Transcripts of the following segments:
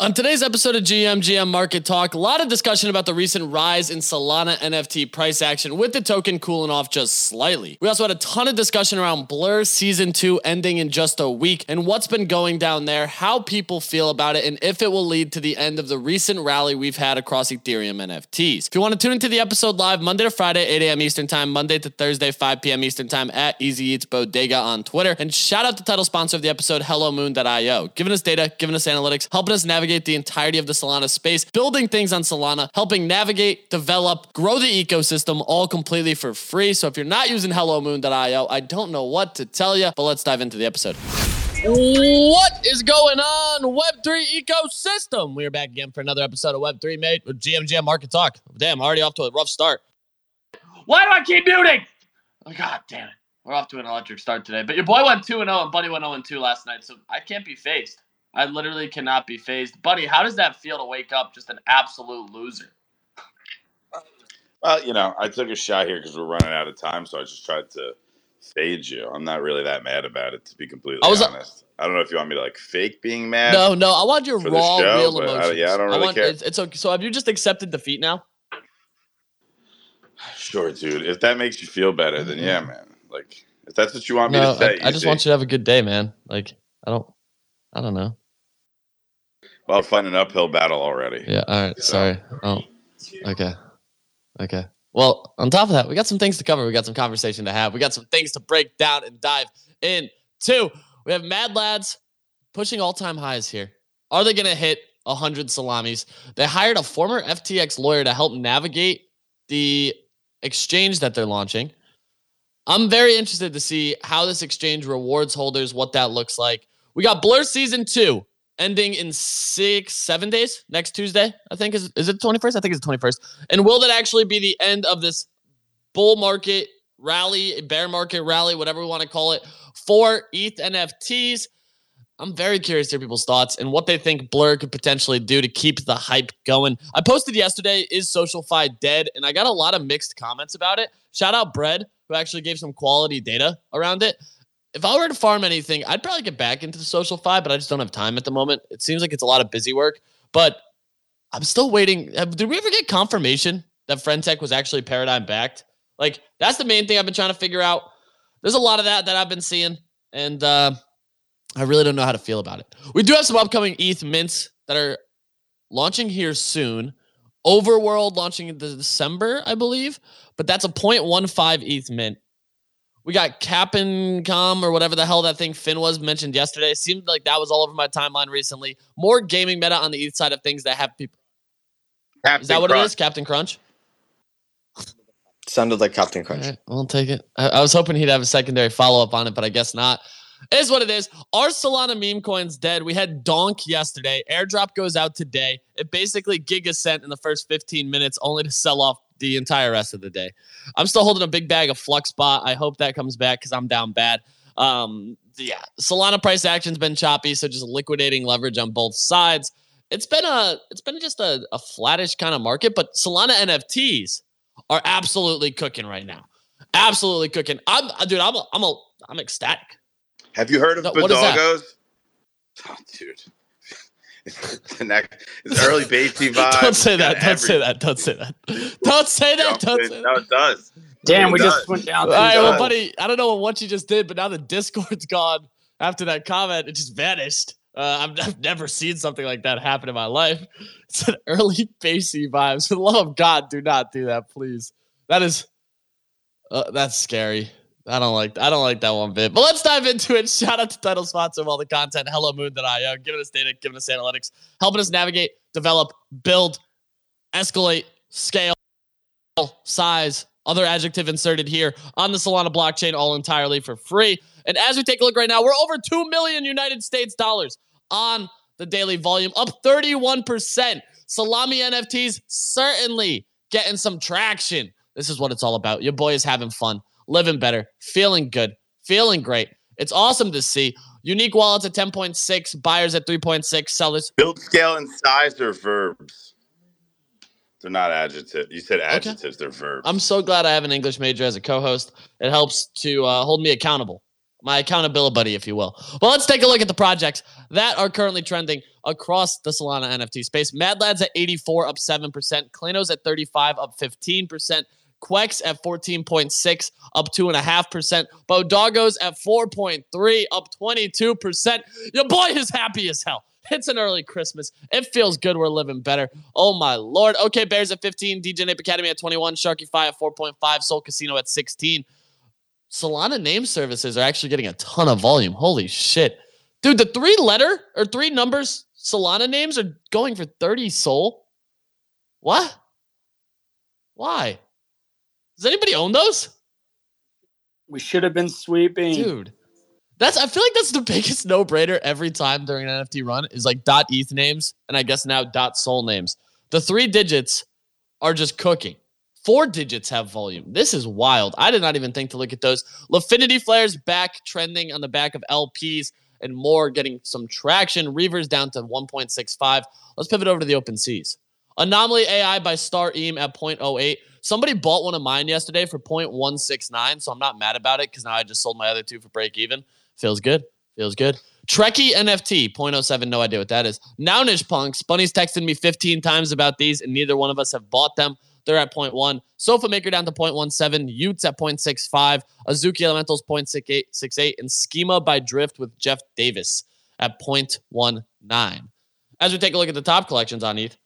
On today's episode of GMGM Market Talk, a lot of discussion about the recent rise in Solana NFT price action with the token cooling off just slightly. We also had a ton of discussion around Blur Season 2 ending in just a week and what's been going down there, how people feel about it, and if it will lead to the end of the recent rally we've had across Ethereum NFTs. If you want to tune into the episode live Monday to Friday, 8 a.m. Eastern Time, Monday to Thursday, 5 p.m. Eastern Time at Easy Eats Bodega on Twitter. And shout out the title sponsor of the episode, HelloMoon.io, giving us data, giving us analytics, helping us navigate navigate the entirety of the Solana space, building things on Solana, helping navigate, develop, grow the ecosystem all completely for free. So if you're not using HelloMoon.io, I don't know what to tell you, but let's dive into the episode. What is going on, Web3 ecosystem? We're back again for another episode of Web3 Mate with GMGM Market Talk. Damn, already off to a rough start. Why do I keep muting? Oh, God damn it. We're off to an electric start today. But your boy went 2 0 and Buddy went 0 2 last night, so I can't be faced. I literally cannot be fazed. Buddy, how does that feel to wake up just an absolute loser? Well, you know, I took a shot here because we're running out of time, so I just tried to fade you. I'm not really that mad about it, to be completely I was, honest. I don't know if you want me to like fake being mad. No, no, I want your raw, show, real emotions. I, yeah, I don't really I want, care. It's, it's okay. So have you just accepted defeat now? Sure, dude. If that makes you feel better, then yeah, mm-hmm. man. Like, if that's what you want me to say, I, I just see. want you to have a good day, man. Like, I don't, I don't know. Well, fighting an uphill battle already. Yeah. All right. So. Sorry. Oh. Okay. Okay. Well, on top of that, we got some things to cover. We got some conversation to have. We got some things to break down and dive into. We have Mad Lads pushing all time highs here. Are they going to hit 100 salamis? They hired a former FTX lawyer to help navigate the exchange that they're launching. I'm very interested to see how this exchange rewards holders, what that looks like. We got Blur Season 2 ending in six, seven days next Tuesday. I think is is it twenty first? I think it's twenty first. And will that actually be the end of this bull market rally, bear market rally, whatever we want to call it, for ETH NFTs? I'm very curious to hear people's thoughts and what they think Blur could potentially do to keep the hype going. I posted yesterday, is SocialFi dead? And I got a lot of mixed comments about it. Shout out Bread, who actually gave some quality data around it if I were to farm anything, I'd probably get back into the SocialFi, but I just don't have time at the moment. It seems like it's a lot of busy work, but I'm still waiting. Did we ever get confirmation that Friend.Tech was actually paradigm backed? Like that's the main thing I've been trying to figure out. There's a lot of that that I've been seeing, and uh, I really don't know how to feel about it. We do have some upcoming ETH mints that are launching here soon. Overworld launching in December, I believe, but that's a 0.15 ETH mint. We got Capcom or whatever the hell that thing Finn was mentioned yesterday. It seemed like that was all over my timeline recently. More gaming meta on the east side of things that have people. Captain is that what Crunch. it is? Captain Crunch? Sounded like Captain Crunch. All right, I'll take it. I, I was hoping he'd have a secondary follow up on it, but I guess not. It is what it is. Our Solana meme coin's dead. We had Donk yesterday. Airdrop goes out today. It basically giga sent in the first 15 minutes, only to sell off the entire rest of the day. I'm still holding a big bag of Flux Bot. I hope that comes back because I'm down bad. Um, yeah, Solana price action's been choppy, so just liquidating leverage on both sides. It's been a it's been just a, a flattish kind of market, but Solana NFTs are absolutely cooking right now. Absolutely cooking. I'm dude, I'm a, I'm a I'm ecstatic. Have you heard of no, Bodogos? Oh, dude. the next, it's early Batesy vibe. Don't say that. Don't say that. Don't say that. Don't say that. Don't say that. No, it does. Damn, it we does. just went down. All right, well, buddy, I don't know what you just did, but now the Discord's gone after that comment. It just vanished. Uh, I've, I've, never seen something like that happen in my life. It's an early Basie vibes. For the love of God, do not do that, please. That is, uh, that's scary. I don't like I don't like that one bit. But let's dive into it. Shout out to title sponsor of all the content, Hello HelloMoon.io, giving us data, giving us analytics, helping us navigate, develop, build, escalate, scale, size, other adjective inserted here on the Solana blockchain, all entirely for free. And as we take a look right now, we're over 2 million United States dollars on the daily volume, up 31%. Salami NFTs certainly getting some traction. This is what it's all about. Your boy is having fun living better, feeling good, feeling great. It's awesome to see. Unique wallets at 10.6, buyers at 3.6, sellers. Build, scale, and size are verbs. They're not adjectives. You said adjectives, okay. they're verbs. I'm so glad I have an English major as a co host. It helps to uh, hold me accountable my accountability buddy, if you will. Well, let's take a look at the projects that are currently trending across the Solana NFT space. Mad Lads at 84, up 7%. Claynos at 35, up 15%. Quekz at 14.6, up 2.5%. Bodogos at 4.3, up 22%. Your boy is happy as hell. It's an early Christmas. It feels good. We're living better. Oh my lord. Okay, Bears at 15, Degen Ape Academy at 21, Sharky Fi at 4.5, Solcasino at 16. Solana name services are actually getting a ton of volume. Holy shit. Dude, the three letter or three numbers Solana names are going for 30 Sol. What? Why? Does anybody own those? We should have been sweeping. Dude. That's I feel like that's the biggest no-brainer every time during an NFT run is like dot ETH names and I guess now dot Sol names. The three digits are just cooking. Four digits have volume. This is wild. I did not even think to look at those. Lifinity Flares back trending on the back of LPs and more getting some traction. Reavers down to 1.65. Let's pivot over to the open seas. Anomaly AI by Star Eam at 0.08. Somebody bought one of mine yesterday for 0.169, so I'm not mad about it because now I just sold my other two for break even. Feels good. Feels good. Trekkie NFT 0.07. No idea what that is. Nounish Punks. Bunny's texted me 15 times about these, and neither one of us have bought them. They're at 0.1. Sofa Maker down to 0.17. Utes at 0.65. Azuki Elementals 0.68. And Schema by Drift with Jeff Davis at 0.19. As we take a look at the top collections on ETH,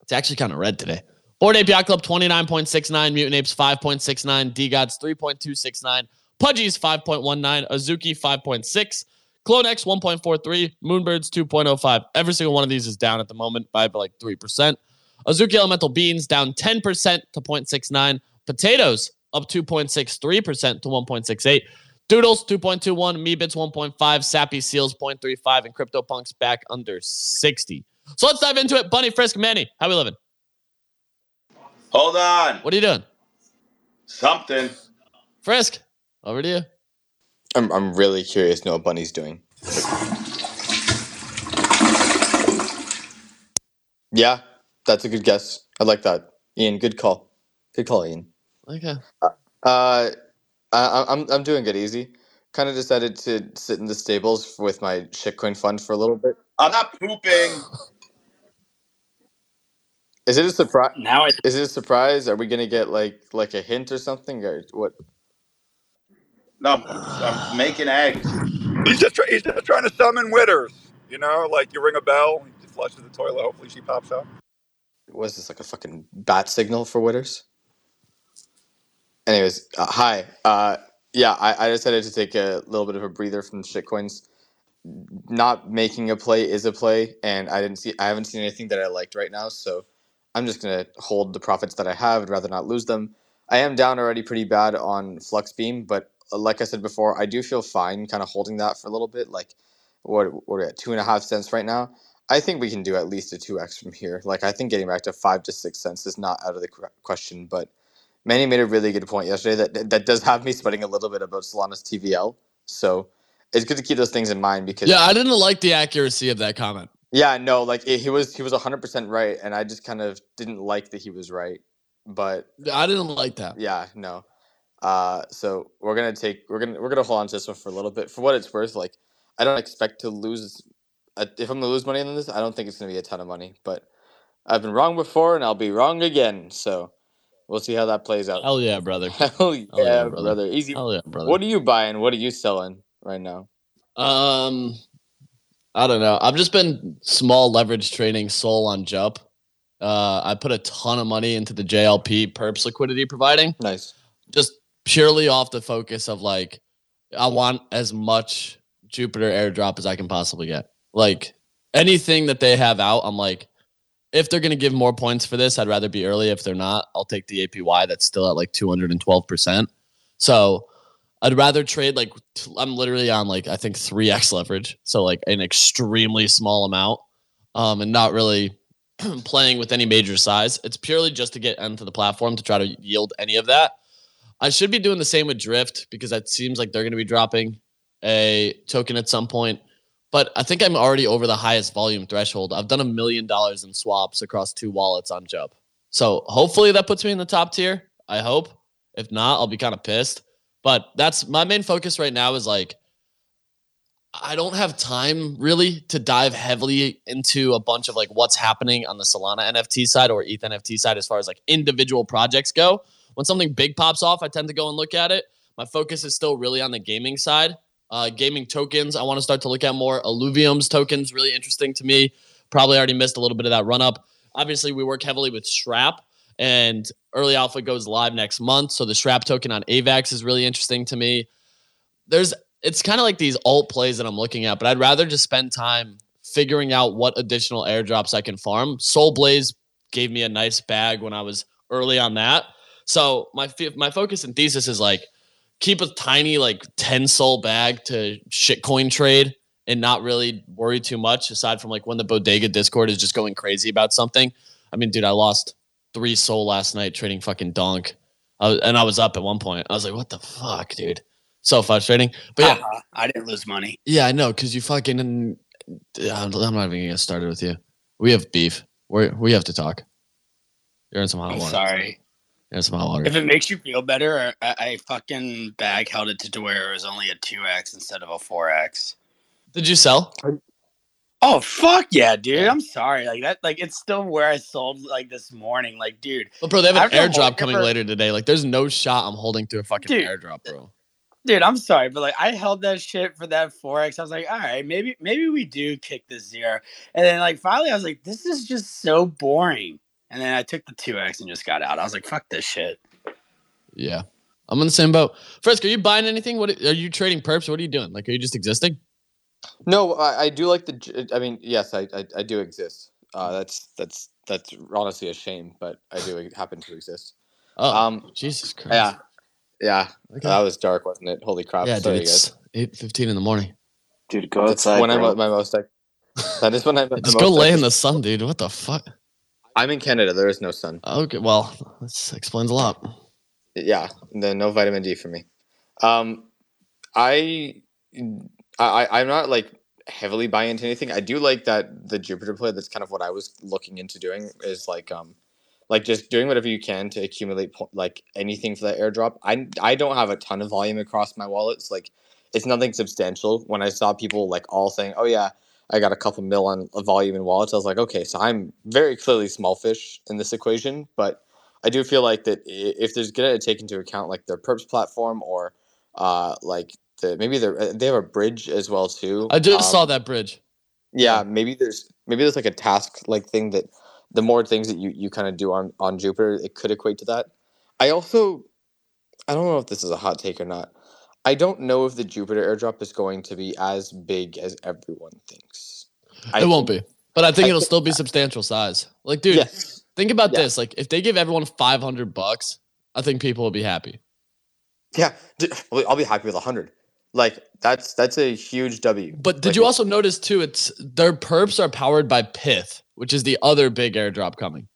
it's actually kind of red today. Bored API Club 29.69. Mutant Apes 5.69. DeGods 3.269. Pudgies 5.19. Azuki 5.6. CloneX 1.43. Moonbirds 2.05. Every single one of these is down at the moment by like 3%. Azuki Elemental Beans down 10% to 0.69. Potatoes up 2.63% to 1.68. Doodles 2.21, Meebits 1.5, Sappy Seals 0.35, and CryptoPunks back under 60. So let's dive into it. Bunny Frisk Manny, how we living? Hold on. What are you doing? Something. Frisk, over to you. I'm I'm really curious to know what Bunny's doing. Yeah, that's a good guess. I like that. Ian, good call. Good call, Ian. Okay. Uh, I, I'm I'm doing good, easy. Kind of decided to sit in the stables with my shitcoin fund for a little bit. I'm not pooping. Is it a surprise? Now I Is it a surprise? Are we gonna get like like a hint or something or what? No, I'm, I'm making eggs. He's just try- he's just trying to summon witters. You know, like you ring a bell, you flushes the toilet. Hopefully, she pops out. Was this like a fucking bat signal for witters? Anyways, uh, hi. Uh, yeah, I, I decided to take a little bit of a breather from shitcoins. Not making a play is a play, and I didn't see. I haven't seen anything that I liked right now, so I'm just gonna hold the profits that I have. I'd rather not lose them. I am down already pretty bad on Flux Beam, but uh, like I said before, I do feel fine kind of holding that for a little bit. Like, what what are we at two and a half cents right now? I think we can do at least a two x from here. Like, I think getting back to five to six cents is not out of the question. But Manny made a really good point yesterday that that does have me sweating a little bit about Solana's TVL. So it's good to keep those things in mind because Yeah, I didn't like the accuracy of that comment. Yeah, no, like it, he was he was hundred percent right, and I just kind of didn't like that he was right. But I didn't like that. yeah, no. Uh, so we're gonna take we're gonna we're gonna hold on to this one for a little bit. For what it's worth, like I don't expect to lose. Uh, if I'm gonna lose money on this, I don't think it's gonna be a ton of money. But I've been wrong before, and I'll be wrong again. So we'll see how that plays out. Hell yeah, brother. Hell yeah, yeah, brother. brother. Easy. Hell yeah, brother. What are you buying? What are you selling right now? Um, I don't know. I've just been small leverage trading Sol on Jump. Uh, I put a ton of money into the JLP perps liquidity providing, Nice. just purely off the focus of like, I want as much Jupiter airdrop as I can possibly get. Like anything that they have out, I'm like, if they're gonna give more points for this, I'd rather be early. If they're not, I'll take the APY that's still at like 212 percent. So I'd rather trade like t- I'm literally on like I think three x leverage, so like an extremely small amount, um, and not really playing with any major size. It's purely just to get onto the platform to try to yield any of that. I should be doing the same with Drift because it seems like they're going to be dropping a token at some point. But I think I'm already over the highest volume threshold. I've done a million dollars in swaps across two wallets on Jump. So hopefully that puts me in the top tier. I hope. If not, I'll be kind of pissed. But that's my main focus right now is like I don't have time really to dive heavily into a bunch of like what's happening on the Solana NFT side or ETH NFT side as far as like individual projects go. When something big pops off, I tend to go and look at it. My focus is still really on the gaming side. Uh, gaming tokens, I want to start to look at more. Illuvium's tokens, really interesting to me. Probably already missed a little bit of that run up. Obviously, we work heavily with Shrap, and early alpha goes live next month. So the Shrap token on AVAX is really interesting to me. There's it's kind of like these alt plays that I'm looking at, but I'd rather just spend time figuring out what additional airdrops I can farm. SolBlaze gave me a nice bag when I was early on that. So my my focus and thesis is like keep a tiny like 10 Sol bag to shitcoin trade and not really worry too much aside from like when the bodega discord is just going crazy about something. I mean, dude, I lost three Sol last night trading fucking donk. I was, and I was up at one point. I was like, what the fuck, dude? So frustrating. But yeah, uh-huh. I didn't lose money. Yeah, I know because you fucking. I'm not even gonna get started with you. We have beef. We we have to talk. You're in some hot I'm water. Sorry. You're in some hot water. If it makes you feel better, I, I fucking bag held it to where it was only a two x instead of a four x. Did you sell? Oh fuck yeah, dude! I'm sorry. Like that, like it's still where I sold like this morning. Like, dude. Well, bro, they have an airdrop coming later today. Like, there's no shot I'm holding to a fucking dude, airdrop, bro dude, I'm sorry, but like I held that shit for that four x. I was like, all right, maybe maybe we do kick the zero. And then like finally I was like, this is just so boring. And then I took the two X and just got out. I was like, fuck this shit. Yeah. I'm in the same boat. Frisk, are you buying anything? What are you trading perps? What are you doing? Like, are you just existing? No, I, I do like the. I mean, yes, I I, I do exist. Uh, that's that's that's honestly a shame, but I do happen to exist. Oh, um, Jesus Christ! Yeah, yeah, okay. that was dark, wasn't it? Holy crap! Yeah, Sorry, dude, it's eight fifteen in the morning. Dude, go That's outside. When bro. I'm at my most. That is when I'm. Just go lay in the sun, dude. What the fuck? I'm in Canada. There is no sun. Okay, well, this explains a lot. Yeah, then no vitamin D for me. Um, I, I, I'm not like heavily buying into anything. I do like that the Jupiter play. That's kind of what I was looking into doing. Is like um, like just doing whatever you can to accumulate po- like anything for that airdrop. I I don't have a ton of volume across my wallets. Like it's nothing substantial. When I saw people like all saying, "Oh yeah, I got a couple mil on a volume in wallets," I was like, "Okay, so I'm very clearly small fish in this equation." But I do feel like that if there's gonna take into account like their perps platform or uh like the maybe they uh, they have a bridge as well too. I just um, saw that bridge. Yeah, maybe there's maybe there's like a task like thing that the more things that you, you kind of do on, on Jupiter, it could equate to that. I also, I don't know if this is a hot take or not. I don't know if the Jupiter airdrop is going to be as big as everyone thinks. I it won't be, but I think I it'll still be substantial size. Like, dude, yes. think about yeah. this. Like, if they give everyone 500 bucks, I think people will be happy. Yeah, I'll be happy with a 100. Like that's that's a huge W. But did like, you also notice too? It's their perps are powered by Pyth, which is the other big airdrop coming.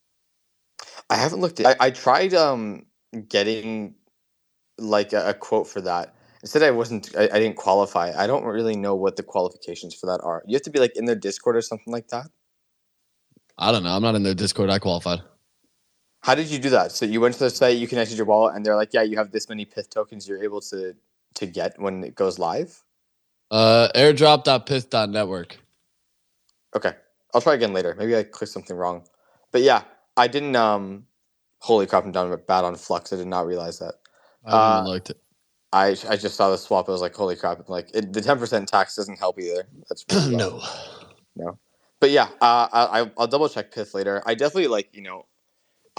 I haven't looked at. I, I tried um getting like a, a, quote for that. Instead, I wasn't. I, I, didn't qualify. I don't really know what the qualifications for that are. You have to be like in their Discord or something like that. I don't know. I'm not in their Discord. I qualified. How did you do that? So you went to the site, you connected your wallet, and they're like, "Yeah, you have this many Pyth tokens. You're able to to get when it goes live." Uh, airdrop.pyth.network. Okay. I'll try again later. Maybe I clicked something wrong. But yeah, I didn't. Um, holy crap! I'm down bad on Flux. I did not realize that. I uh, liked it. I I just saw the swap. I was like, holy crap! I'm like it, the ten percent tax doesn't help either. That's no, no. But yeah, uh, I I'll double check Pyth later. I definitely like you know,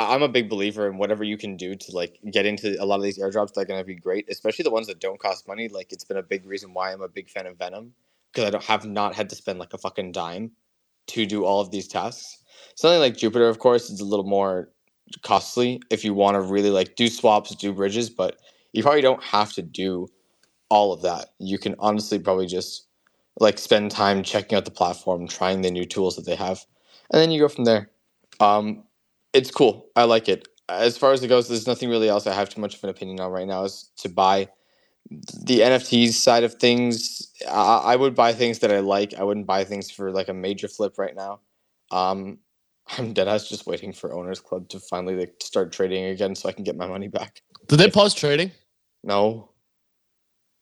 I'm a big believer in whatever you can do to like get into a lot of these airdrops. They're gonna be great, especially the ones that don't cost money. Like it's been a big reason why I'm a big fan of Venom because I don't have not had to spend like a fucking dime to do all of these tasks. Something like Jupiter, of course, is a little more costly if you want to really like do swaps, do bridges, but you probably don't have to do all of that. You can honestly probably just like spend time checking out the platform, trying the new tools that they have, and then you go from there. Um, it's cool. I like it. As far as it goes, there's nothing really else I have too much of an opinion on right now. Is to buy the NFTs side of things, I, I, would buy things that I like. I wouldn't buy things for like a major flip right now. Um, I'm dead ass just waiting for Owners Club to finally like start trading again so I can get my money back. Did they pause trading? No.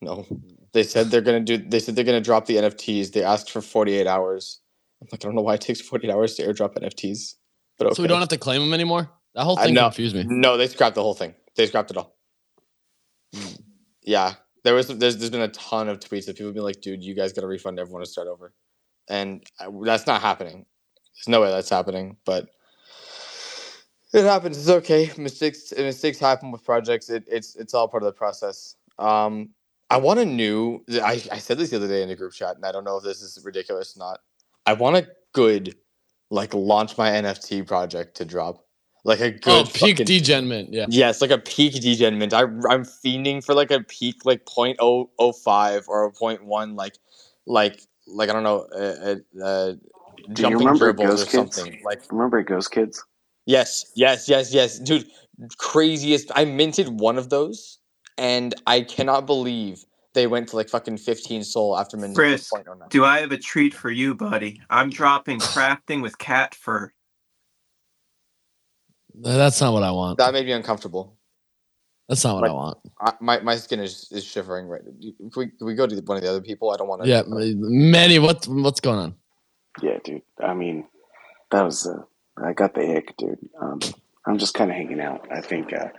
No, they said they're gonna do. They said they're gonna drop the NFTs. They asked for 48 hours. I'm like, I don't know why it takes 48 hours to airdrop NFTs. But okay. so we don't have to claim them anymore. That whole thing confused me. No, they scrapped the whole thing. They scrapped it all. Yeah, there was there's there's been a ton of tweets of people being like, "Dude, you guys got to refund everyone to start over," and that's not happening. There's no way that's happening, but it happens. It's okay. Mistakes mistakes happen with projects. It, it's it's all part of the process. Um, I want a new. I, I said this the other day in the group chat, and I don't know if this is ridiculous or not. I want a good, like, launch my NFT project to drop. Like a oh, good oh, peak fucking, degen mint, yeah. Yes, like a peak degen mint. I I'm fiending for like a peak like 0.005 or a 0.1 like like like I don't know uh, uh, jumping dribbles or Kids? something. Like remember Ghost Kids? Yes, yes, yes, yes, dude. Craziest. I minted one of those, and I cannot believe they went to like fucking 15 Sol after minting. Chris, do I have a treat for you, buddy? I'm dropping crafting with cat fur. That's not what I want. That made me uncomfortable. That's not what like, I want. I, my my skin is, is shivering right. Can we, can we go to one of the other people? I don't want to. Yeah, Manny, what what's going on? Yeah, dude. I mean, that was uh, I got the ick, dude. Um, I'm just kind of hanging out. I think uh,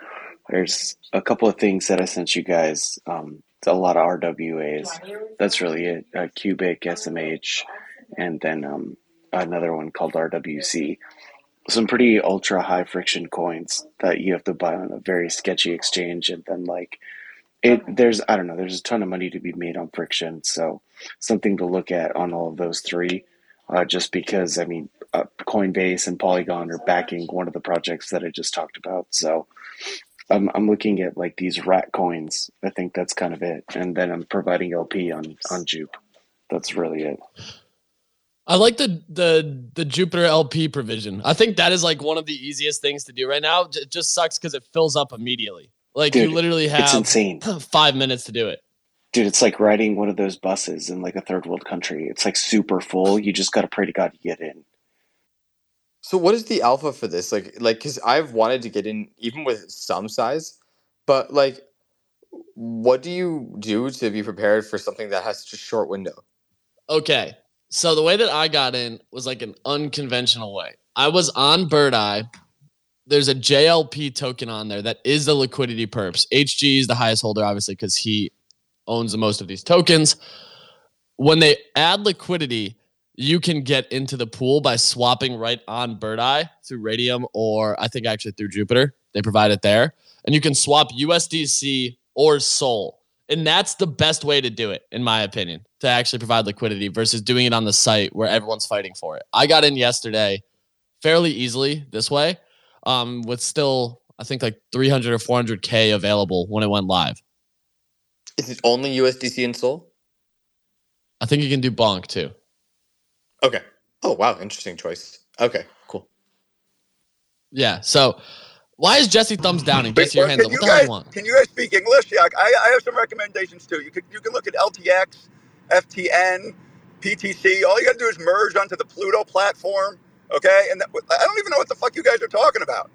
there's a couple of things that I sent you guys. Um, a lot of RWAs. That's really it. Uh, Cubic, SMH, and then um, another one called RWC some pretty ultra high friction coins that you have to buy on a very sketchy exchange and then like it there's i don't know there's a ton of money to be made on friction so something to look at on all of those three uh, just because i mean uh, coinbase and polygon are backing one of the projects that i just talked about so I'm, I'm looking at like these rat coins i think that's kind of it and then i'm providing lp on on jupe that's really it I like the the the Jupiter LP provision. I think that is like one of the easiest things to do right now. It just sucks because it fills up immediately. Like Dude, you literally have it's insane. five minutes to do it. Dude, it's like riding one of those buses in like a third world country. It's like super full. You just got to pray to God you get in. So what is the alpha for this? Like like cuz I've wanted to get in even with some size, but like what do you do to be prepared for something that has such a short window? Okay. So the way that I got in was like an unconventional way. I was on Birdeye. There's a JLP token on there that is the liquidity perps. HG is the highest holder, obviously, because he owns the most of these tokens. When they add liquidity, you can get into the pool by swapping right on Birdeye through Raydium or I think actually through Jupiter. They provide it there. And you can swap USDC or Sol and that's the best way to do it, in my opinion, to actually provide liquidity versus doing it on the site where everyone's fighting for it. I got in yesterday fairly easily this way, um, with still, I think, like 300 or 400K available when it went live. Is it only USDC and Sol? I think you can do Bonk too. Okay. Oh, wow. Interesting choice. Okay, cool. Yeah. So, why is Jesse thumbs down and gets your hands up? What the guys, hell you want? Can you guys speak English? Yeah, I, I have some recommendations too. You can you can look at LTX, FTN, PTC. All you got to do is merge onto the Pluto platform. Okay, and that, I don't even know what the fuck you guys are talking about.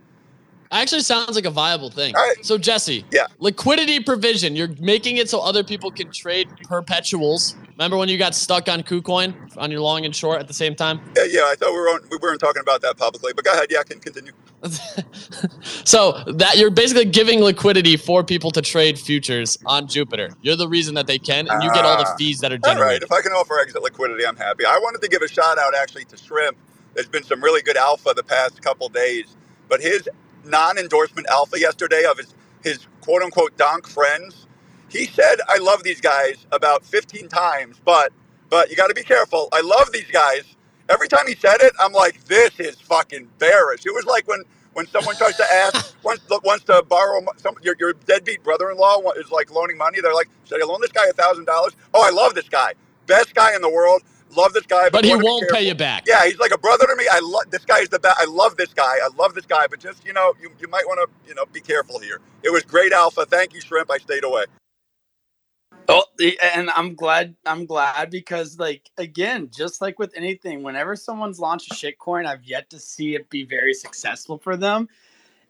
Actually, sounds like a viable thing. All right. So Jesse, yeah, liquidity provision. You're making it so other people can trade perpetuals. Remember when you got stuck on KuCoin on your long and short at the same time? Yeah, yeah. I thought we were on, we weren't talking about that publicly, but go ahead. Yeah, I can continue. so that you're basically giving liquidity for people to trade futures on Jupiter. You're the reason that they can, and you get all the ah. fees that are generated. All right. If I can offer exit liquidity, I'm happy. I wanted to give a shout out actually to Shrimp. There's been some really good alpha the past couple days, but his non-endorsement alpha yesterday of his his quote unquote donk friends, he said, "I love these guys" about 15 times, but but you got to be careful. I love these guys. Every time he said it, I'm like, this is fucking bearish. It was like when when someone tries to ask wants, wants to borrow some your, your deadbeat brother-in-law is like loaning money. They're like, should I loan this guy a thousand dollars? Oh, I love this guy, best guy in the world. Love this guy, but, but he won't pay you back. Yeah, he's like a brother to me. I love this guy is the best. I love this guy. I love this guy, but just you know, you, you might want to you know be careful here. It was great alpha. Thank you, shrimp. I stayed away. Oh, and I'm glad. I'm glad because, like, again, just like with anything, whenever someone's launched a shitcoin, I've yet to see it be very successful for them,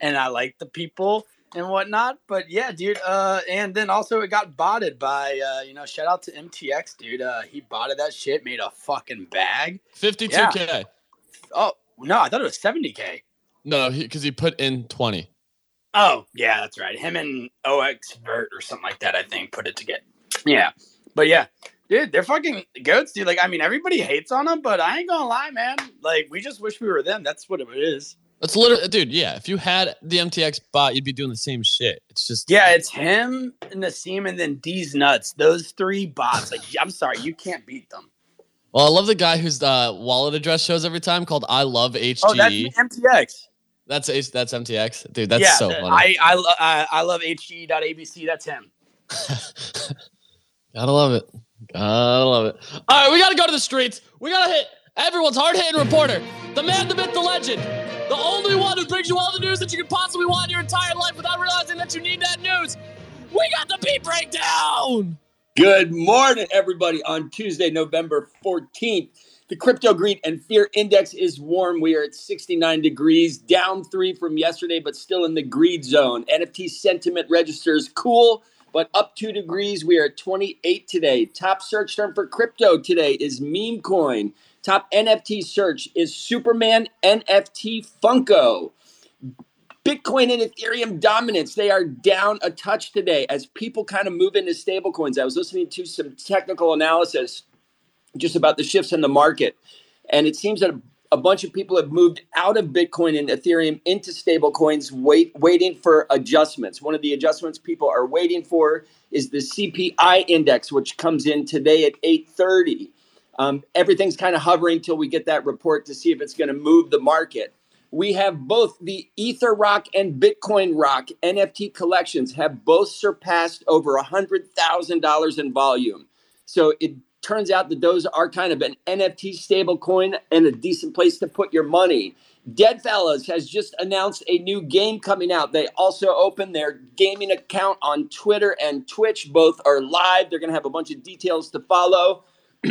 and I like the people and whatnot. But yeah, dude. Uh, and then also it got botted by uh, you know, shout out to MTX, dude. Uh, he botted that shit, made a fucking bag. 52k. Yeah. Oh no, I thought it was 70k. No, because he, he put in 20. Oh yeah, that's right. Him and OX Vert or something like that. I think put it together. Yeah, but yeah, dude, they're fucking goats, dude. Like, I mean, everybody hates on them, but I ain't gonna lie, man. Like, we just wish we were them. That's what it is. That's literally, dude. Yeah, if you had the MTX bot, you'd be doing the same shit. It's just yeah, it's him, and Nassim, and then D's nuts. Those three bots. Like, I'm sorry, you can't beat them. Well, I love the guy whose uh, wallet address shows every time called I love HGE. Oh, that's MTX. That's H- that's MTX, dude. That's yeah, so funny. I I, uh, I love HGE.abc. That's him. gotta love it. Gotta love it. All right, we gotta go to the streets. We gotta hit everyone's hard hitting reporter, the man, the myth, the legend, the only one who brings you all the news that you could possibly want in your entire life without realizing that you need that news. We got the beat breakdown. Good morning, everybody. On Tuesday, November 14th, the crypto greed and fear index is warm. We are at 69 degrees, down three from yesterday, but still in the greed zone. NFT sentiment registers cool, but up two degrees. We are at 28 today. Top search term for crypto today is meme coin. Top NFT search is Superman NFT Funko. Bitcoin and Ethereum dominance, they are down a touch today as people kind of move into stablecoins. I was listening to some technical analysis just about the shifts in the market. And it seems that a, bunch of people have moved out of Bitcoin and Ethereum into stablecoins, wait, waiting for adjustments. One of the adjustments people are waiting for is the CPI index, which comes in today at 830. Um, everything's kind of hovering till we get that report to see if it's going to move the market we have both the Ether Rock and Bitcoin Rock NFT collections have both surpassed over a hundred thousand dollars in volume. So it turns out that those are kind of an NFT stablecoin and a decent place to put your money. Deadfellaz has just announced a new game coming out. They also opened their gaming account on Twitter and Twitch. Both are live. They're going to have a bunch of details to follow.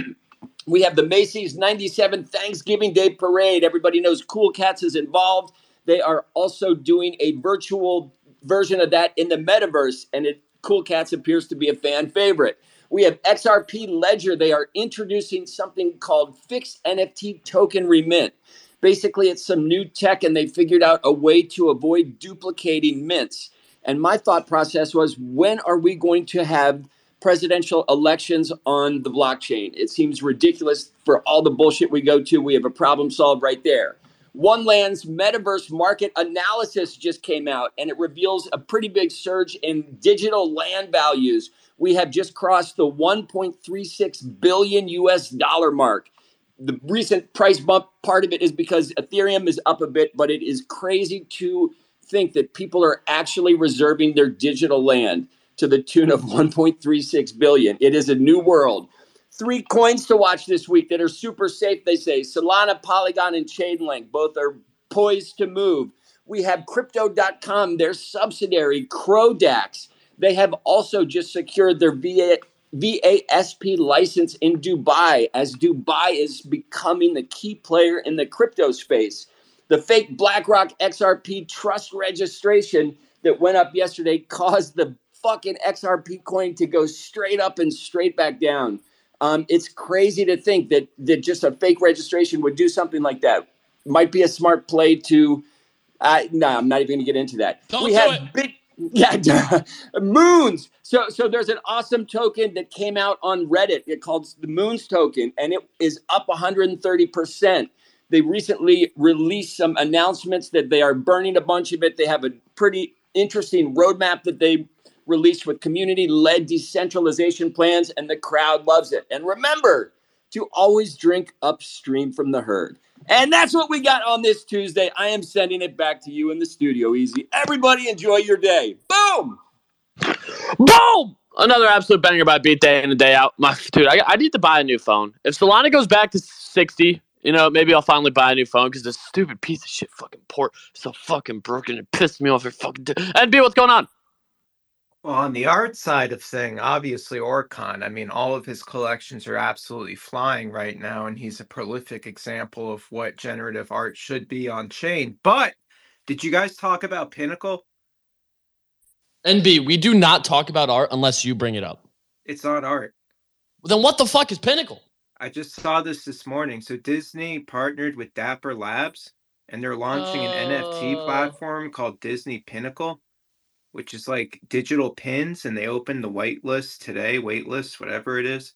We have the Macy's 97 Thanksgiving Day Parade. Everybody knows Cool Cats is involved. They are also doing a virtual version of that in the metaverse, and it, Cool Cats appears to be a fan favorite. We have XRP Ledger. They are introducing something called Fixed NFT Token Remint. Basically, it's some new tech, and they figured out a way to avoid duplicating mints. And my thought process was when are we going to have presidential elections on the blockchain. It seems ridiculous for all the bullshit we go to. We have a problem solved right there. One Land's metaverse market analysis just came out and it reveals a pretty big surge in digital land values. We have just crossed the 1.36 billion US dollar mark. The recent price bump part of it is because Ethereum is up a bit, but it is crazy to think that people are actually reserving their digital land to the tune of 1.36 billion. It is a new world. Three coins to watch this week that are super safe, they say. Solana, Polygon, and Chainlink both are poised to move. We have crypto.com, their subsidiary, Crodax. They have also just secured their VA, VASP license in Dubai, as Dubai is becoming the key player in the crypto space. The fake BlackRock XRP trust registration that went up yesterday caused the fucking XRP coin to go straight up and straight back down. Um, it's crazy to think that that just a fake registration would do something like that. Might be a smart play to. Uh, no, I'm not even going to get into that. Don't we do have it. big yeah moons. So so there's an awesome token that came out on Reddit. It called the Moons token, and it is up 130 percent. They recently released some announcements that they are burning a bunch of it. They have a pretty interesting roadmap that they released with community led decentralization plans, and the crowd loves it. And remember to always drink upstream from the herd. And that's what we got on this Tuesday. I am sending it back to you in the studio, Easy. Everybody enjoy your day. Boom! Boom! Another absolute banger by beat day in and day out. My dude, I, I need to buy a new phone. If Solana goes back to 60, you know, maybe I'll finally buy a new phone because this stupid piece of shit fucking port is so fucking broken. It pissed me off. It fucking. T- and B, what's going on? Well, on the art side of thing, obviously Orcon. I mean, all of his collections are absolutely flying right now, and he's a prolific example of what generative art should be on chain. But did you guys talk about Pinnacle? NB, we do not talk about art unless you bring it up. It's not art. Then what the fuck is Pinnacle? I just saw this this morning. So Disney partnered with Dapper Labs, and they're launching an NFT Oh. platform called Disney Pinnacle, which is like digital pins. And they opened the whitelist today, waitlist, whatever it is.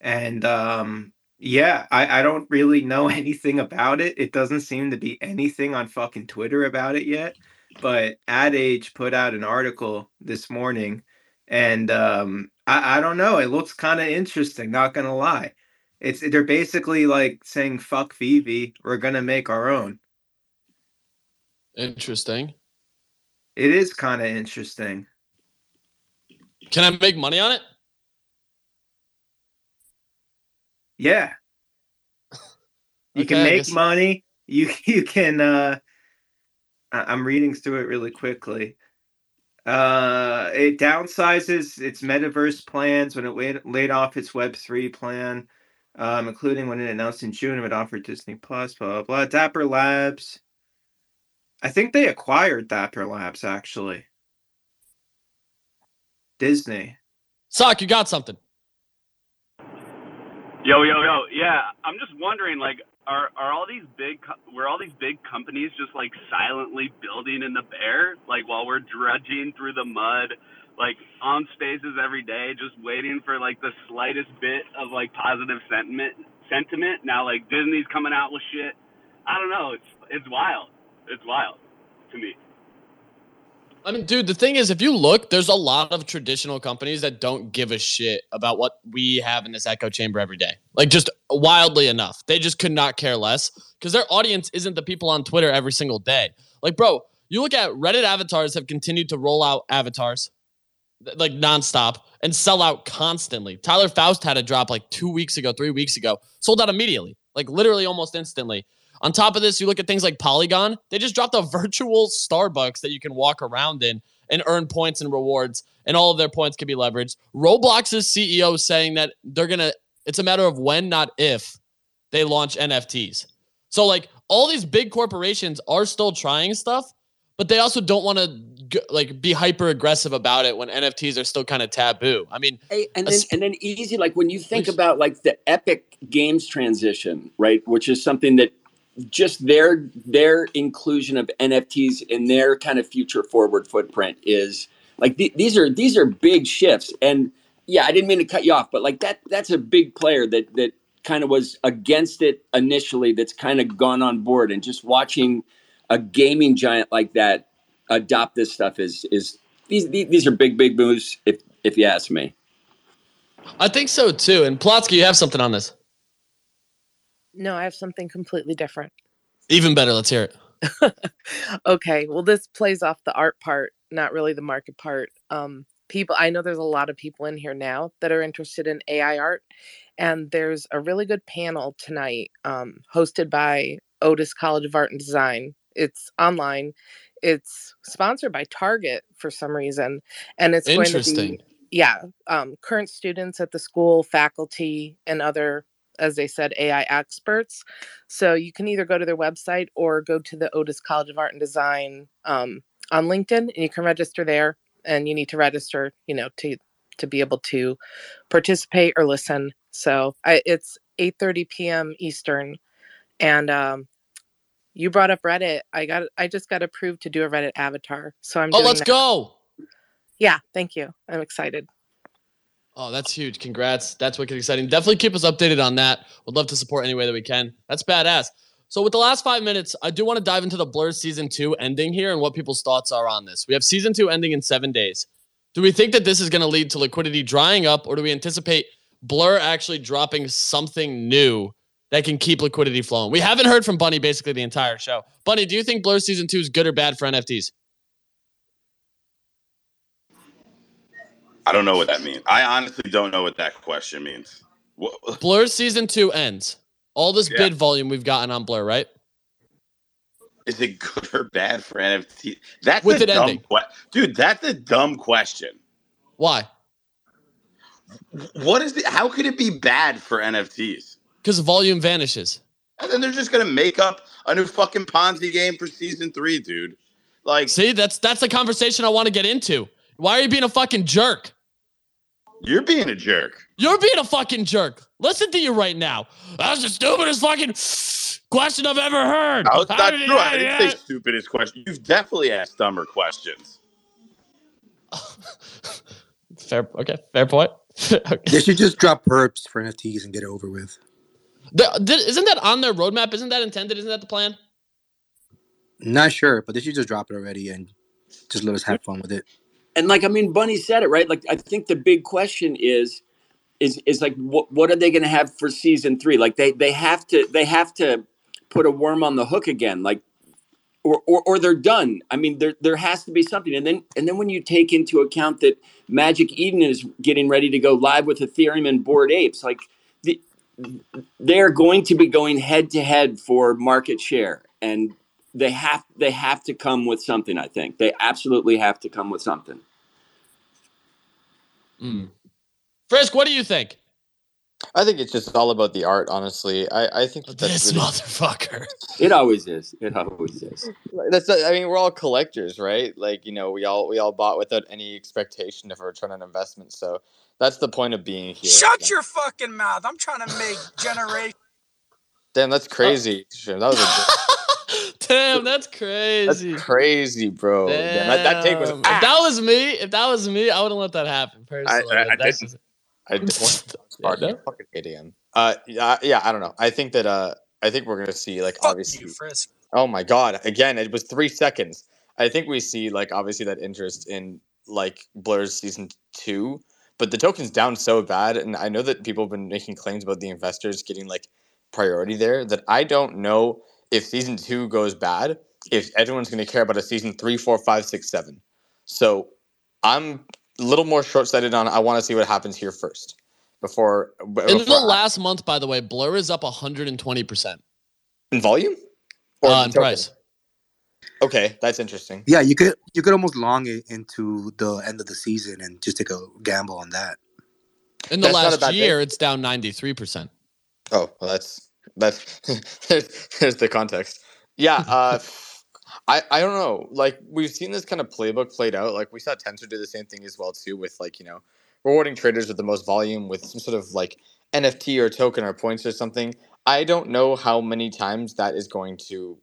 And um, yeah, I, I don't really know anything about it. It doesn't seem to be anything on fucking Twitter about it yet. But Ad Age put out an article this morning, and um, I, I don't know. It looks kind of interesting. Not gonna lie. It's they're basically like saying fuck VeVe, we're gonna make our own. Interesting. It is kind of interesting. Can I make money on it? Yeah. You Okay, can make money. You you can uh I'm reading through it really quickly. Uh it downsizes its metaverse plans when it laid, laid off its web3 plan. Um, including when it announced in June it would offer Disney Plus, blah blah blah. Dapper Labs. I think they acquired Dapper Labs actually. Disney. Sock, you got something. Yo, yo, yo. Yeah, I'm just wondering, like, are are all these big, co- were all these big companies just like silently building in the bear, like while we're drudging through the mud, like on spaces every day, just waiting for like the slightest bit of like positive sentiment. Sentiment. Now, like Disney's coming out with shit. I don't know. It's it's wild. It's wild to me. I mean, dude, the thing is, if you look, there's a lot of traditional companies that don't give a shit about what we have in this echo chamber every day. Like, just wildly enough, they just could not care less because their audience isn't the people on Twitter every single day. Like, bro, you look at Reddit avatars have continued to roll out avatars like nonstop and sell out constantly. Tyler Faust had a drop like two weeks ago, three weeks ago, sold out immediately, like literally almost instantly. On top of this, you look at things like Polygon. They just dropped a virtual Starbucks that you can walk around in and earn points and rewards, and all of their points can be leveraged. Roblox's CEO saying that they're gonna. It's a matter of when, not if, they launch NFTs. So like all these big corporations are still trying stuff, but they also don't want to like be hyper aggressive about it when NFTs are still kind of taboo. I mean, Hey, and then sp- and then easy like when you think about like the Epic Games transition, right? Which is something that just their their inclusion of NFTs in their kind of future forward footprint is like th- these are these are big shifts. And yeah, I didn't mean to cut you off, but like that that's a big player that that kind of was against it initially. That's kind of gone on board, and just watching a gaming giant like that adopt this stuff is is these these, are big big moves. If if you ask me. I think so too. And Plotsky, you have something on this. No, I have something completely different. Even better. Let's hear it. okay, well, this plays off the art part, not really the market part. Um, people, I know there's a lot of people in here now that are interested in AI art, and there's a really good panel tonight um, hosted by Otis College of Art and Design. It's online. It's sponsored by Target for some reason, and it's going to Interesting. be yeah, um, current students at the school, faculty, and other, as they said, AI experts. So you can either go to their website or go to the Otis College of Art and Design um, on LinkedIn, and you can register there. And you need to register, you know, to to be able to participate or listen. So I, it's 8:30 p.m. Eastern, and um, you brought up Reddit. I got I just got approved to do a Reddit avatar. So I'm Oh, let's that. go. Yeah, thank you. I'm excited. Oh, that's huge. Congrats. That's wicked exciting. Definitely keep us updated on that. Would love to support any way that we can. That's badass. So, with the last five minutes, I do want to dive into the Blur season two ending here and what people's thoughts are on this. We have season two ending in seven days. Do we think that this is going to lead to liquidity drying up, or do we anticipate Blur actually dropping something new that can keep liquidity flowing? We haven't heard from Bunny basically the entire show. Bunny, do you think Blur season two is good or bad for NFTs? I don't know what that means. I honestly don't know what that question means. What, Blur season two ends. All this Yeah. bid volume we've gotten on Blur, right? is it good or bad for NFT? That's With a dumb que- dude. That's a dumb question. Why? What is it? How could it be bad for NFTs? Because volume vanishes. And then they're just gonna make up a new fucking Ponzi game for season three, dude. Like, See, that's that's the conversation I want to get into. Why are you being a fucking jerk? You're being a jerk. You're being a fucking jerk. Listen to you right now. That's the stupidest fucking question I've ever heard. No, it's How not true. you- I didn't say stupidest question. You've definitely asked dumber questions. Fair. Okay. Fair point. okay. They should just drop perps for NFTs and get it over with. The- the- isn't that on their roadmap? Isn't that intended? Isn't that the plan? Not sure, but they should just drop it already and just let us have fun with it. And like I mean, Bunny said it right. Like I think the big question is, is is like what what are they going to have for season three? Like they they have to they have to put a worm on the hook again. Like. Or, or, or they're done. I mean, there there has to be something, and then and then when you take into account that Magic Eden is getting ready to go live with Ethereum and Bored Apes, like the, they're going to be going head to head for market share, and they have they have to come with something. I think they absolutely have to come with something. Mm. Frisk, what do you think? I think it's just all about the art, honestly. I, I think that that's This really- motherfucker. It always is. It always is. That's I mean we're all collectors, right? Like you know we all we all bought without any expectation of a return on investment. So that's the point of being here. Shut your fucking mouth. I'm trying to make generation. Damn, that's crazy. Shit, That was a Damn, that's crazy. that's crazy. crazy, bro. Damn, that, that take was. Damn. If that was me, if that was me, I wouldn't let that happen. Personally, I, I That's didn't. just- I didn't. Yeah, Fucking no? 8 a.m. Uh, yeah, yeah. I don't know. I think that uh, I think we're gonna see like Fuck obviously. you, Oh my god! Again, it was three seconds. I think we see like obviously that interest in like Blur's season two, but the token's down so bad, and I know that people have been making claims about the investors getting like priority there. That I don't know if season two goes bad, if everyone's going to care about a season three, four, five, six, seven. So I'm a little more short sighted on. I want to see what happens here first before. In before the last month, by the way, Blur is up 120% in volume uh, in in token? price. Okay, that's interesting. Yeah, you could you could almost long it into the end of the season and just take a gamble on that. In the That's last bad year, it's down 93%. Oh, well, that's that's there's, the context. Yeah, uh, I I don't know. Like we've seen this kind of playbook played out. Like we saw Tensor do the same thing as well too, with like you know rewarding traders with the most volume with some sort of like NFT or token or points or something. I don't know how many times that is going to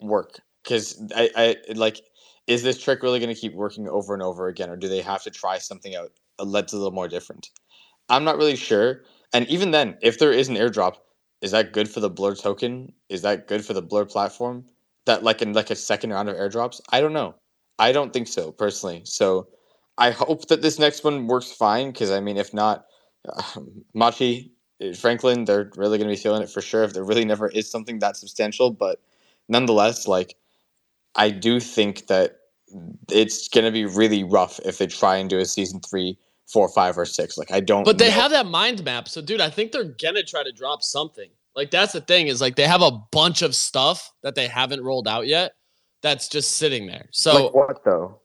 work because I, I like is this trick really going to keep working over and over again, or do they have to try something out that's a little more different? I'm not really sure. And even then, if there is an airdrop, is that good for the Blur token? Is that good for the Blur platform? That like in like a second round of airdrops? I don't know. I don't think so personally. So I hope that this next one works fine because I mean, if not, uh, Machi, uh, Franklin, they're really going to be feeling it for sure if there really never is something that substantial. But nonetheless, like I do think that it's going to be really rough if they try and do a season three, four, five, or six. Like I don't. But they know. have that mind map. So, dude, I think they're going to try to drop something. Like, that's the thing is like they have a bunch of stuff that they haven't rolled out yet that's just sitting there. So, like what though?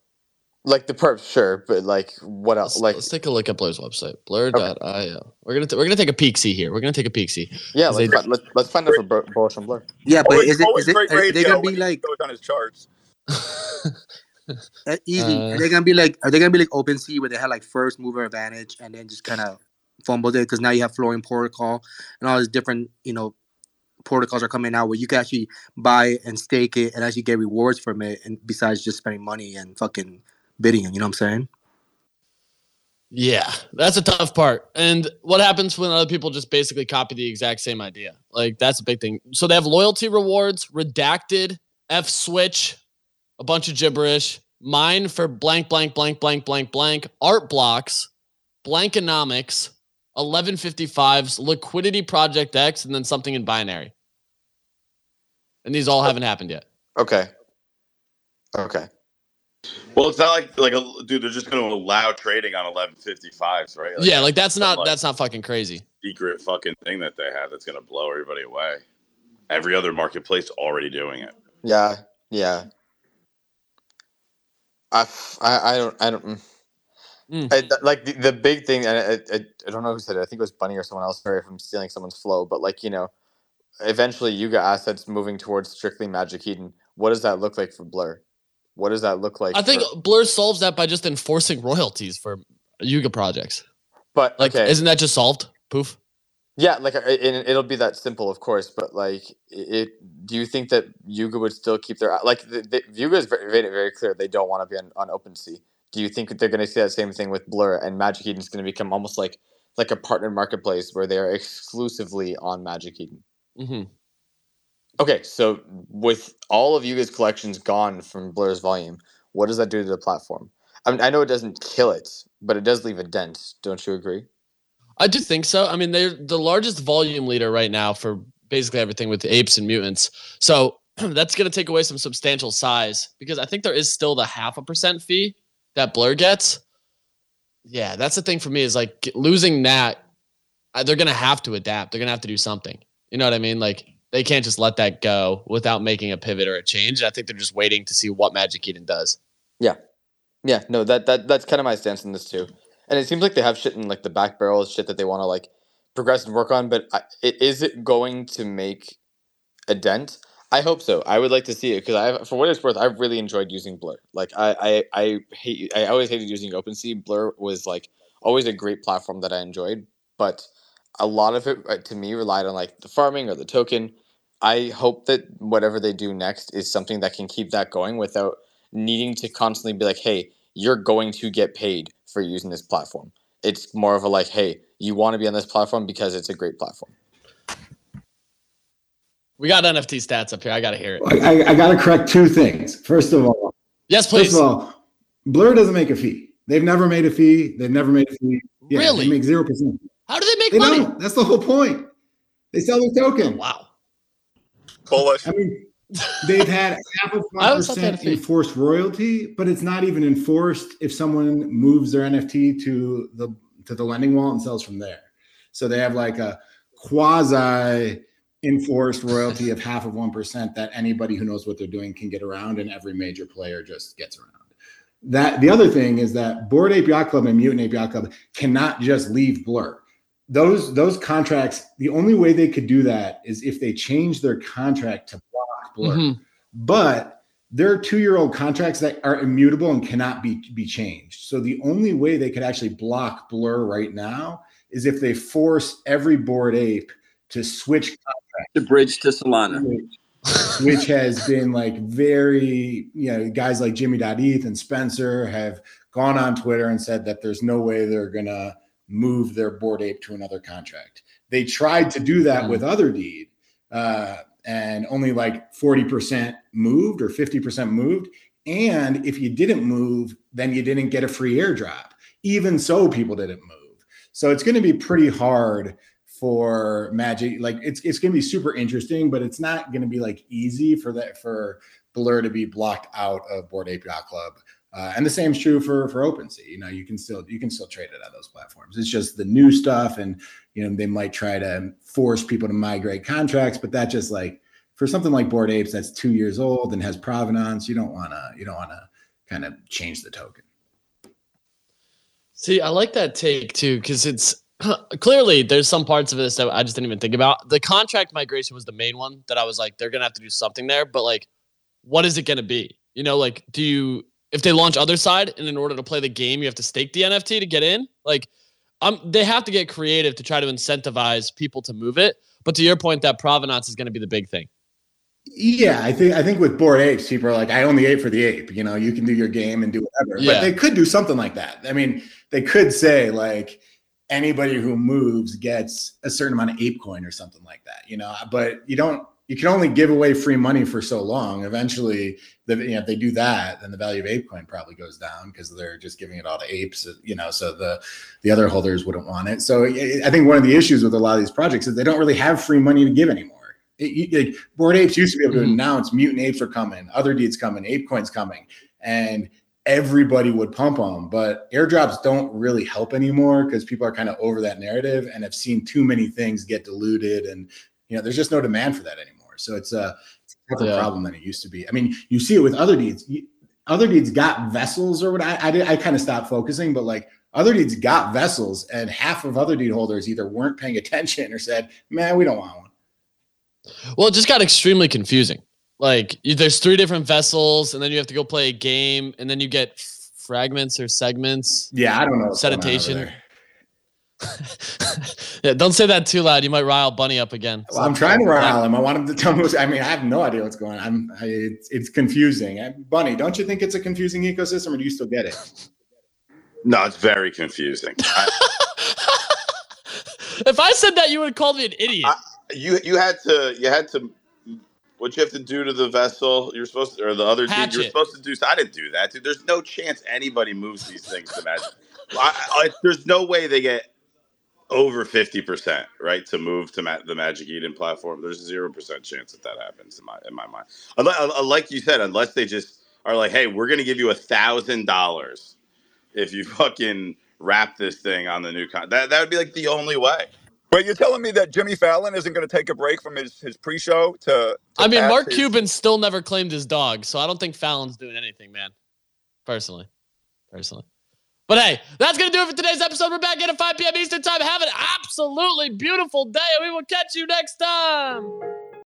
Like the perps, sure, but like what else? let's, Like let's take a look at Blur's website. Blur.io. We're gonna t- we're gonna take a peek see here. We're gonna take a peek see. Yeah, let's, they- let's let's find out for Bur- bullish on Blur. Yeah, but Always, is it always it great are they radio gonna be like goes on his charts. uh, easy? Uh, are they gonna be like are they gonna be like OpenSea where they had like first mover advantage and then just kind of fumbled it because now you have flooring protocol and all these different you know protocols are coming out where you can actually buy and stake it and actually get rewards from it and besides just spending money and fucking bidding you know what I'm saying? Yeah, that's a tough part. And what happens when other people just basically copy the exact same idea? Like that's a big thing. So they have loyalty rewards, redacted, F switch, a bunch of gibberish, mine for blank, blank, blank, blank, blank, blank, art blocks, blankonomics, 1155s, liquidity project X, and then something in binary. And these all haven't happened yet. Okay. Okay. Well, it's not like like a dude. They're just going to allow trading on 1155s, right? yeah, like that's not like, that's not fucking crazy. secret fucking thing that they have that's going to blow everybody away. Every other marketplace already doing it. Yeah. Yeah. I, I, I don't I don't mm. Mm. I, like the, the big thing and I, I, I don't know who said it I think it was Bunny or someone else sorry if I'm stealing someone's flow but like you know eventually Yuga assets moving towards strictly Magic Eden what does that look like for Blur what does that look like? I think for- Blur solves that by just enforcing royalties for Yuga projects. but Like, okay, isn't that just solved? Poof. Yeah, like uh, it, it'll be that simple, of course. But like, it, do you think that Yuga would still keep their like the, the, Yuga is very, very very clear they don't want to be on, on OpenSea. Do you think that they're going to see that same thing with Blur and Magic Eden is going to become almost like like a partner marketplace where they are exclusively on Magic Eden? hmm Okay, so with all of Yuga's collections gone from Blur's volume, what does that do to the platform? I mean, I know it doesn't kill it, but it does leave a dent. Don't you agree? I do think so. I mean, they're the largest volume leader right now for basically everything with the apes and mutants. So that's going to take away some substantial size because I think there is still the half a percent fee that Blur gets. Yeah, that's the thing for me is like losing that. uh, They're going to have to adapt. They're going to have to do something. You know what I mean? Like they can't just let that go without making a pivot or a change. I think they're just waiting to see what Magic Eden does. Yeah, yeah. No, that that that's kind of my stance on this too. And it seems like they have shit in like the back barrel shit that they want to like progress and work on. But I, it, is it going to make a dent? I hope so. I would like to see it because I, for what it's worth, I've really enjoyed using Blur. Like I, I, I hate. I always hated using OpenSea. Blur was like always a great platform that I enjoyed, but a lot of it uh, to me relied on like the farming or the token. I hope that whatever they do next is something that can keep that going without needing to constantly be like, hey, you're going to get paid for using this platform. It's more of a like, hey, you want to be on this platform because it's a great platform. We got NFT stats up here. I got to hear it. I, I, I got to correct two things. First of all, Yes, please. first of all, Blur doesn't make a fee. They've never made a fee. They've never made a fee. Yeah, Really? They make zero percent. How do they make They money? don't. That's the whole point. They sell their token. Oh, wow. Bullish. I mean, they've had half of I one always thought they had a percent enforced royalty, but it's not even enforced if someone moves their NFT to the to the lending wallet and sells from there. So they have like a quasi enforced royalty of half of one percent that anybody who knows what they're doing can get around, and every major player just gets around. That the other thing is that Bored Ape Yacht Club and Mutant Ape Yacht Club cannot just leave Blur those those contracts the only way they could do that is if they change their contract to block blur Mhm. but there are two-year-old contracts that are immutable and cannot be be changed so the only way they could actually block blur right now is if they force every bored ape to switch contracts. The bridge to Solana. which has been like very, you know, guys like Jimmy Eth and Spencer have gone on Twitter and said that there's no way they're gonna move their board ape to another contract. They tried to do that with Otherdeed, uh, and only like 40% moved or 50% moved. And if you didn't move, then you didn't get a free airdrop. Even so, people didn't move. So it's going to be pretty hard for Magic. Like it's it's going to be super interesting, but it's not going to be like easy for that for Blur to be blocked out of Bored Yacht Club. Uh, and the same is true for for OpenSea. You know, you can still you can still trade it on those platforms. It's just the new stuff, and you know they might try to force people to migrate contracts, but that just like for something like Bored Apes that's two years old and has provenance, you don't want to you don't want to kind of change the token. See, I like that take too because it's clearly there's some parts of this that I just didn't even think about. The contract migration was the main one that I was like, they're gonna have to do something there, but like, what is it gonna be? You know, like, do you if they launch Otherside and in order to play the game, you have to stake the NFT to get in? Like, um, they have to get creative to try to incentivize people to move it. But to your point, that provenance is gonna be the big thing. Yeah, I think I think with bored apes, people are like, I own the ape for the ape. You know, you can do your game and do whatever. Yeah. But they could do something like that. I mean, they could say like anybody who moves gets a certain amount of ApeCoin or something like that. You know, but you don't. You can only give away free money for so long. Eventually, the you know if they do that, then the value of ApeCoin probably goes down because they're just giving it all to apes. You know, so the the other holders wouldn't want it. So I think one of the issues with a lot of these projects is they don't really have free money to give anymore. It, like, Bored Apes used to be able to Mhm. announce mutant apes are coming, Otherdeeds coming, ape coins coming, and everybody would pump them. But airdrops don't really help anymore because people are kind of over that narrative and have seen too many things get diluted, and you know, there's just no demand for that anymore. So it's a, it's a tougher Yeah. problem than it used to be. I mean, you see it with Otherdeeds. Other deeds got vessels or what I I, did, I kind of stopped focusing, but like Otherdeeds got vessels, and half of Otherdeed holders either weren't paying attention or said, "Man, we don't want one." Well, it just got extremely confusing. like there's three different vessels, and then you have to go play a game, and then you get fragments or segments. Yeah, I don't know. what's going on over Seditation. There. yeah, don't say that too loud. You might rile Bunny up again. Well, I'm trying to rile him. I want him to tell me. What's, I mean, I have no idea what's going on. I'm. I, it's, it's confusing. Uh, Bunny, don't you think it's a confusing ecosystem, or do you still get it? No, it's very confusing. I, If I said that, you would call me an idiot. you you had to you had to what you have to do to the vessel. You're supposed to, or the other dude. You're supposed to do. So I didn't do that, dude. There's no chance anybody moves these things to magic. I, I, there's no way they get over fifty percent right to move to ma- the Magic Eden platform. There's a zero percent chance that that happens in my in my mind. Unless, uh, like you said, unless they just are like, hey, we're gonna give you a thousand dollars if you fucking wrap this thing on the new con. That that would be like the only way. But you're telling me that Jimmy Fallon isn't going to take a break from his, his pre-show to, to I mean, Mark his- Cuban still never claimed his dog, so I don't think Fallon's doing anything, man. Personally, personally. But hey, that's gonna do it for today's episode. We're back in at 5 p.m. Eastern time. Have an absolutely beautiful day, and we will catch you next time.